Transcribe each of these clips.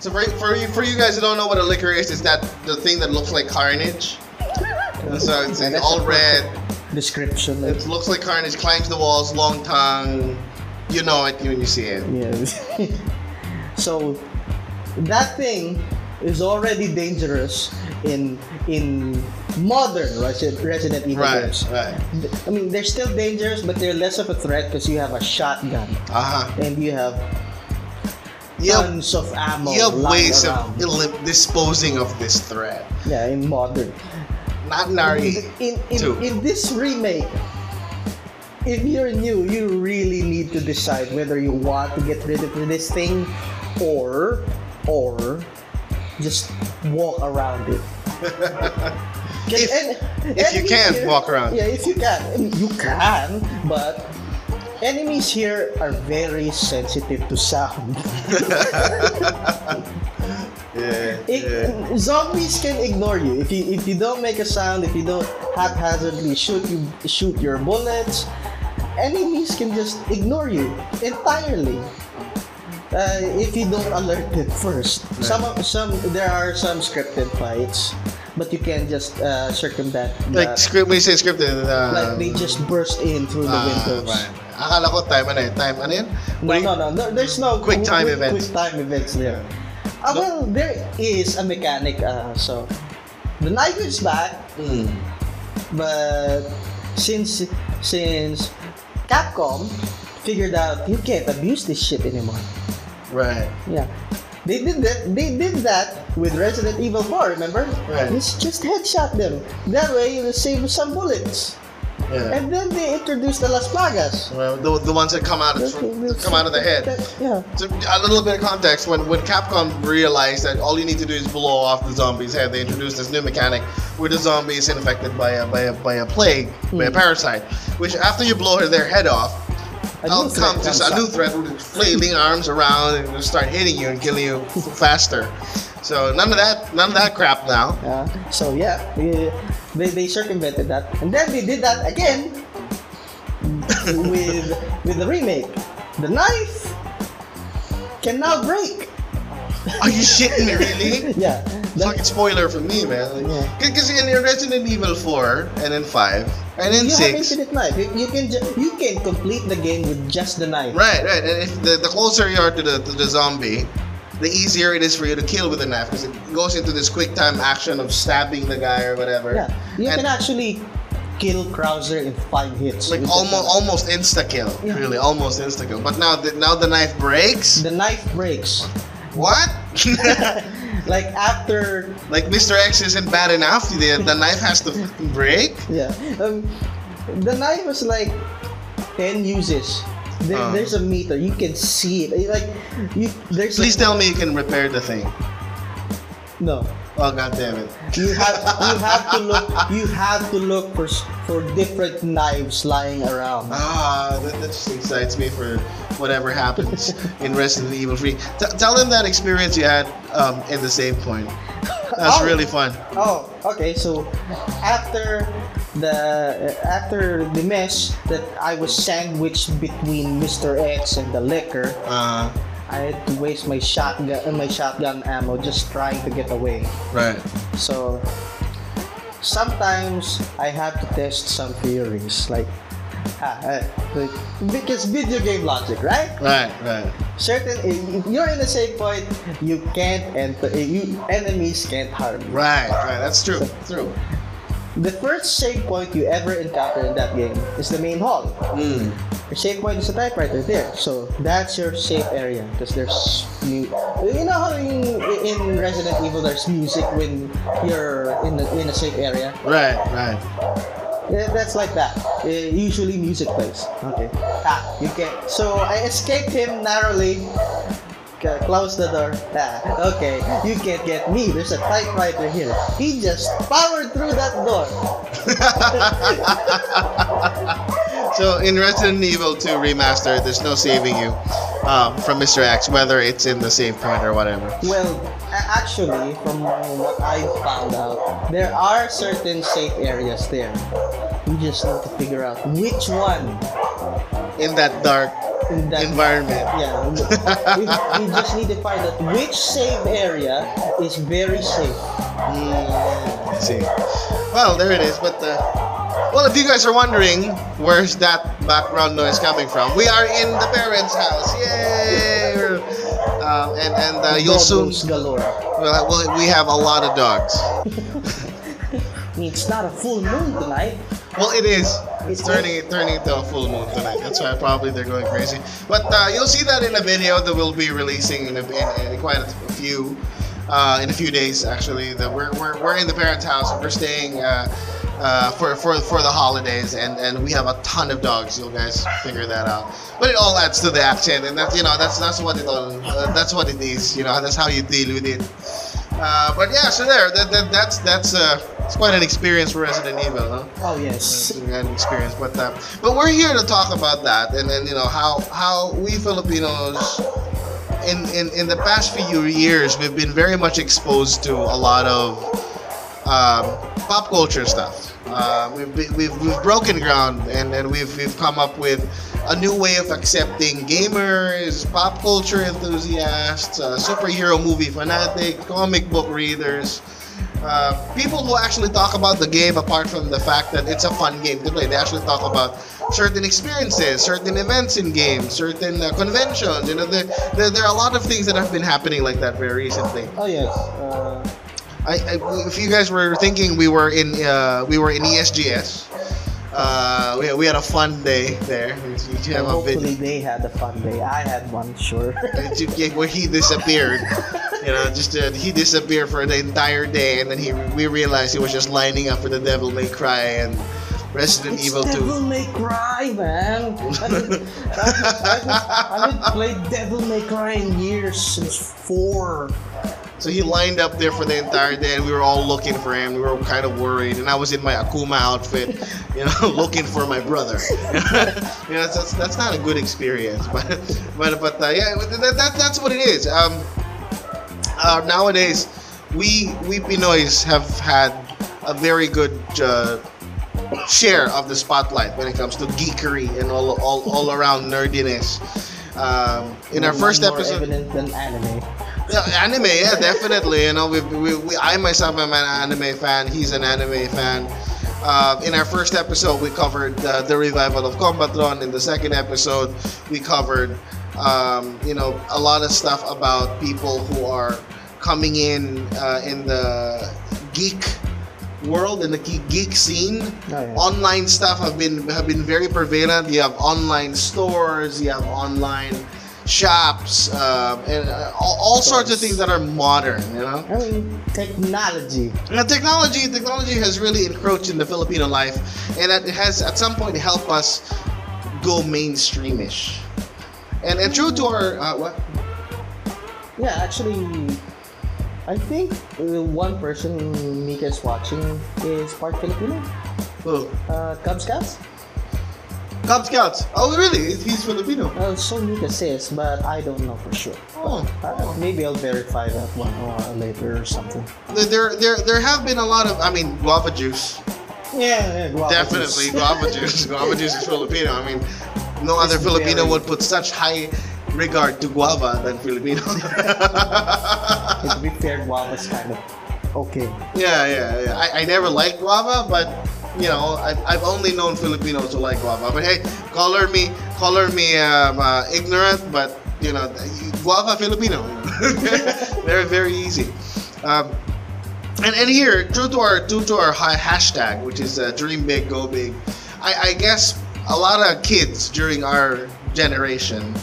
So for, for you for you guys who don't know what a licker is, it's that the thing that looks like carnage. And so it's, it's all red. Description. It looks like carnage. Climbs the walls. Long tongue. You know it when you see it. Yes. so that thing is already dangerous in in modern Resident, Resident Evil Right. games. Right. I mean, they're still dangerous, but they're less of a threat because you have a shotgun Uh huh. and you have You have, tons of ammo. you have ways of around. elim- disposing of this threat. yeah in modern. Not Nari. in in, Two. in this remake. If you're new, you really need to decide whether you want to get rid of this thing or or just walk around it. If- And- if you can walk around. Yeah, if you can. You can, but enemies here are very sensitive to sound. Yeah. It, yeah. Zombies can ignore you if you if you don't make a sound, if you don't haphazardly shoot you shoot your bullets. Enemies can just ignore you entirely. Uh, if you don't alert them first. Some some there are some scripted fights, but you can just uh, circumvent. Like script, when you say scripted, uh, like they just burst in through the ah, windows. right. Akala ko time ano eh, time ano yun? No, no, no, no. There's no Quick time quick, events. Quick time events there. No. well, there is a mechanic. Uh, so the knife is back, Hmm. but since since Capcom figured out you can't abuse this shit anymore. Right. Yeah. They did that. They did that with Resident Evil 4. Remember? Right. Just just headshot them. That way you'll save some bullets. Yeah. And then they introduced the Las Plagas. Well, the, the ones that come out of come out of the head. Yeah. So a little bit of context: when when Capcom realized that all you need to do is blow off the zombie's head, they introduced this new mechanic where the zombie is infected by a by a, by a plague, by a Hmm. parasite. Which after you blow their head off, A new out comes threat just a new threat with flailing arms around and start hitting you and killing you faster. So none of that, none of that crap now. Yeah. So yeah, they, they circumvented that, and then they did that again with with the remake. The knife can now break. Are you shitting me, really? Yeah. Fucking spoiler for me, man. Yeah. Because in Resident Evil 4 and then 5 and then you 6. have infinite knife. You, you can ju- you can complete the game with just the knife. Right, right. And if the, the closer you are to the, to the zombie, the easier it is for you to kill with a knife because it goes into this quick time action of stabbing the guy or whatever. Yeah. You And can actually kill Krauser in five hits. like almost almost insta kill, Yeah. really, almost insta kill. But now the, now the knife breaks. the knife breaks. What? like after like Mr. X isn't bad enough. The, the knife has to fucking break. Yeah. Um, the knife was like 10 uses. There, Uh. there's a meter. You can see it. Like, you, there's Please a, tell me you can repair the thing. no. Oh god damn it. You have you have to look you have to look for for different knives lying around. Ah, that, that just excites me for whatever happens in Resident Evil 3. T- tell them that experience you had um, in the save point. That's Oh. really fun. Oh, okay. So after the after the mess that I was sandwiched between Mr. X and the licker, Uh, I had to waste my shotgun uh, my shotgun ammo just trying to get away. right. So sometimes I have to test some theories, like, ah, uh, like because video game logic, right? Right, right. Certain if you're in a safe point, you can't enter. You enemies can't harm you. Right, right. That's true. True. The first save point you ever encounter in that game is the main hall. Mm. Your save point is a typewriter there, so that's your safe area because there's mu- you know how in, in Resident Evil there's music when you're in the, in a safe area. Right, right. Yeah, that's like that. Uh, usually music plays. Okay. Ah, you. So I escaped him narrowly. Close the door. Ah, okay. You can't get me. There's a typewriter here. He just powered through that door. So in Resident Evil 2 Remastered, there's no saving you um, from Mr. X, whether it's in the save point or whatever. Well, actually, from what I found out, there are certain safe areas there. We just need to figure out which one. In that dark in that environment. Yeah, we, we just need to find out which safe area is very safe. Mm, I see. Well, there it is. But uh, well, if you guys are wondering where's that background noise coming from, we are in the parents' house. Yay! Uh, and and uh, you'll soon. Galore. Well, we have a lot of dogs. It's not a full moon tonight. Well, it is. It's turning turning into a full moon tonight. That's why probably they're going crazy. But uh, you'll see that in a video that we'll be releasing in, a, in, in quite a few uh, in a few days. Actually, that we're, we're, we're in the parents' house. We're staying uh, uh, for for for the holidays, and, and we have a ton of dogs. You guys figure that out. But it all adds to the accent, and that's you know that's that's what it all uh, that's what it is. You know that's how you deal with it. Uh, but yeah, so there, that, that, that's that's uh, it's quite an experience for Resident Evil, huh? Oh yes. uh, an experience. But uh, but we're here to talk about that, and then you know how how we Filipinos in, in in the past few years we've been very much exposed to a lot of um, pop culture stuff. Uh, we've, we've we've broken ground, and, and we've we've come up with a new way of accepting gamers, pop culture enthusiasts, uh, superhero movie fanatics, comic book readers uh, people who actually talk about the game apart from the fact that it's a fun game to play. They actually talk about certain experiences, certain events in games, certain uh, conventions. You know, there, there, there are a lot of things that have been happening like that very recently. Oh yes. Uh, I, I, if you guys were thinking we were in uh, we were in ESGS, uh, we, we had a fun day there. You have a hopefully they had a fun day. I had one, sure. where he disappeared. You know, just uh, he disappeared for the entire day, and then he we realized he was just lining up for the Devil May Cry and Resident It's Evil 2. Devil May Cry, man. I haven't, I haven't- I haven't played Devil May Cry in years since four. So he lined up there for the entire day, and we were all looking for him. We were kind of worried, and I was in my Akuma outfit, you know, looking for my brother. you know, that's, that's not a good experience, but but but uh, yeah, that, that, that's what it is. Um, uh, nowadays, we we Pinoys have had a very good uh, share of the spotlight when it comes to geekery and all all, all around nerdiness. Um, in our first episode, evident than anime. Yeah, anime, yeah, definitely. You know, we, we, we, I myself am an anime fan. He's an anime fan. Uh, in our first episode, we covered uh, the revival of Combatron. In the second episode, we covered, um, you know, a lot of stuff about people who are coming in uh, in the geek world in the geek, geek scene. Oh, yeah. Online stuff have been have been very prevalent. You have online stores. You have online shops um, and uh, all, all sorts of things that are modern. You know, I mean, technology. now, technology technology has really encroached in the Filipino life, and it has at some point helped us go mainstreamish. And and true to our uh, what? Yeah, actually, I think one person Mika's watching is part Filipino. Oh, Uh, Cub Scouts? Cub Scouts. Oh, really? He's Filipino. Uh, so Mika says, but I don't know for sure. Oh, Uh, maybe I'll verify that one uh, later or something. there there there have been a lot of I mean guava juice. Yeah, yeah guava Definitely juice. guava juice. guava juice is Filipino. I mean, no other Filipino very- would put such high regard to guava than Filipino. to be fair, guava's kind of okay. yeah, yeah, yeah. I, I never liked guava, but you know, I, I've only known Filipinos who like guava. But hey, color me, color me um, uh, ignorant, but you know, guava Filipino. very, very easy. Um, and, and here, due to our due to our hashtag, which is uh, dream big, go big. I, I guess a lot of kids during our generation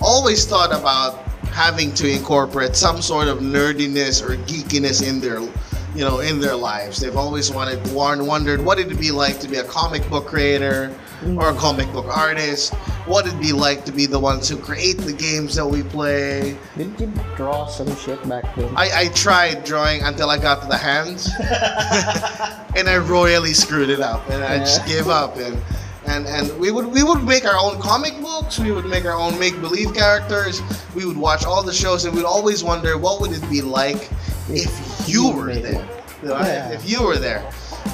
always thought about having to incorporate some sort of nerdiness or geekiness in their you know in their lives they've always wanted wondered what it'd be like to be a comic book creator or a comic book artist what it'd be like to be the ones who create the games that we play Did you draw some shit back then? I, I tried drawing until I got to the hands, and I royally screwed it up, and I just gave up. And, and and we would we would make our own comic books. We would make our own make believe characters. We would watch all the shows, and we'd always wonder what would it be like if you were there. Yeah. If you were there,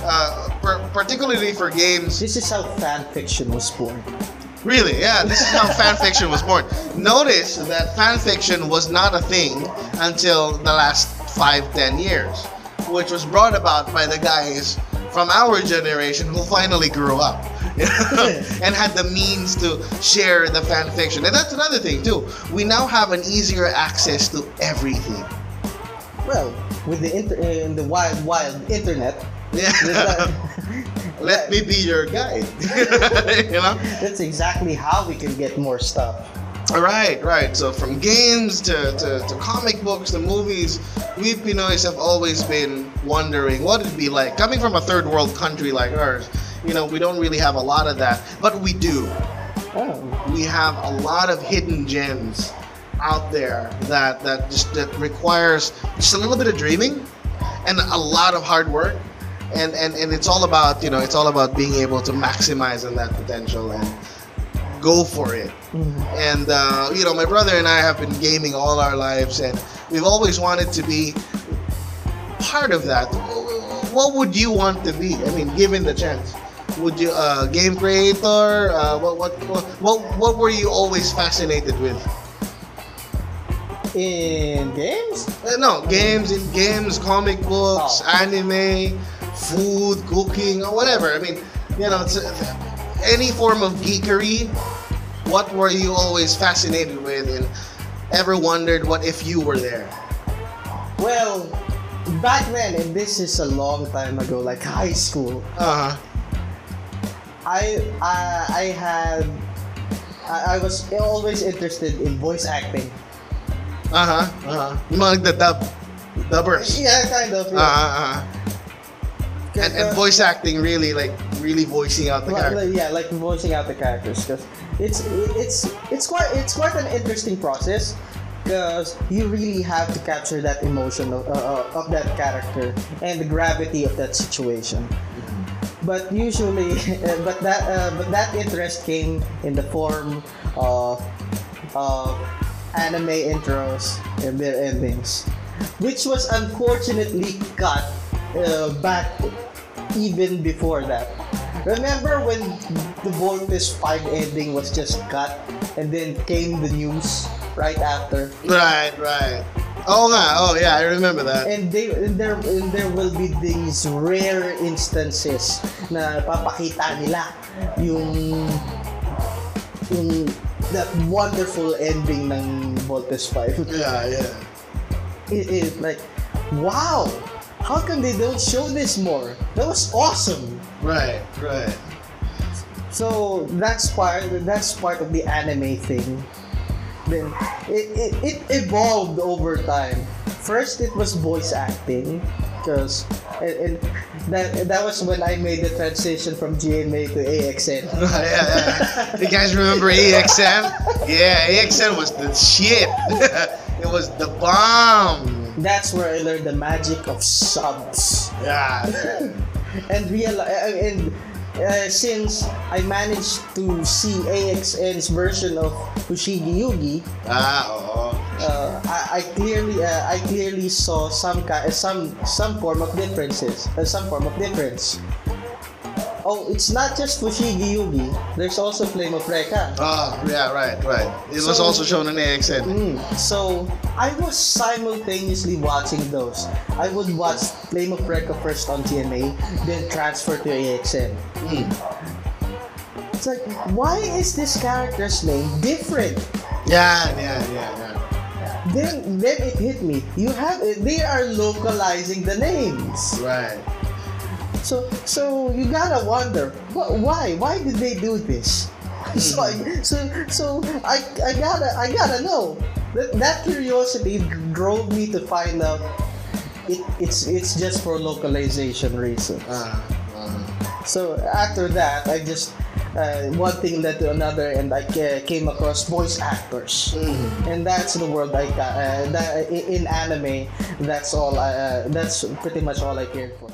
uh, per- particularly for games. This is how fan fiction was born. Really, yeah, this is how fan fiction was born. Notice that fan fiction was not a thing until the last five, ten years, which was brought about by the guys from our generation who finally grew up and had the means to share the fan fiction. And that's another thing too. We now have an easier access to everything. Well, with the inter- uh, in the wild, wild internet, Yeah. that- Let me be your guide. you know? that's exactly how we can get more stuff. Right, right. So from games to, to, to comic books to movies, we Pinoys have always been wondering what it'd be like. Coming from a third world country like ours, you know, we don't really have a lot of that. But we do. Oh, We have a lot of hidden gems out there that, that just that requires just a little bit of dreaming and a lot of hard work. And, and, and it's all about, you know, it's all about being able to maximize on that potential and go for it. mhm. And uh, you know, my brother and I have been gaming all our lives, and we've always wanted to be part of that. What would you want to be? I mean, given the chance, would you uh, game creator? Uh, what, what what what what were you always fascinated with? In games. Uh, no, games in games, comic books, Oh. anime, food, cooking, or whatever. I mean, you know, it's, uh, any form of geekery. What were you always fascinated with, and ever wondered what if you were there? Well, back then, and this is a long time ago, like high school. Uh huh. I I, I had I, I was always interested in voice acting. Uh huh. Uh huh. Yung mga nagdadub, dubbers. Yeah, kind of. Uh Yeah. huh. Uh-huh. And, and Uh, voice acting really like really voicing out the Well, character. yeah, like voicing out the characters because it's it's it's quite it's quite an interesting process because you really have to capture that emotion of, uh, uh, of that character and the gravity of that situation. But usually, but that uh, but that interest came in the form of of anime intros and their endings, which was unfortunately cut uh, back even before that. Remember when the Voltes 5 ending was just cut and then came the news right after? Right, right. Oh nga, oh yeah, I remember that. And they and there and there will be these rare instances na papakita nila yung yung that wonderful ending ng Voltes 5. Yeah, yeah. It is like wow, how come they don't show this more? That was awesome. Right, right. So that's part that's part of the anime thing. Then it, it, it evolved over time. First it was voice acting because and, and that that was when I made the transition from GMA to AXN. yeah, yeah. You guys remember AXN? Yeah, AXN was the shit. it was the bomb. That's where I learned the magic of subs. Yeah. and real and uh, since I managed to see AXN's version of Fushigi Yugi, Ah, oo. uh, I, I clearly uh, I clearly saw some some some form of differences, uh, some form of difference. Oh, it's not just Fushigi Yugi. There's also Flame of Rekka. Oh, yeah, right, right. It was also shown in AXN. Mm, so I was simultaneously watching those. I would watch Flame of Rekka first on TNA, then transfer to AXN. Mm. It's like, why is this character's name different? Yeah, yeah, yeah, yeah. Then, then it hit me. You have they are localizing the names. Right. So, so you gotta wonder wh- why? Why did they do this? So, I, so, so I, I gotta, I gotta know. That, that curiosity drove me to find out. It, it's, it's just for localization reasons. Uh, uh, So after that, I just uh, one thing led to another, and I ca- came across voice actors, mm. and that's the world I got. Uh, that, in anime, that's all. I, uh, that's pretty much all I cared for.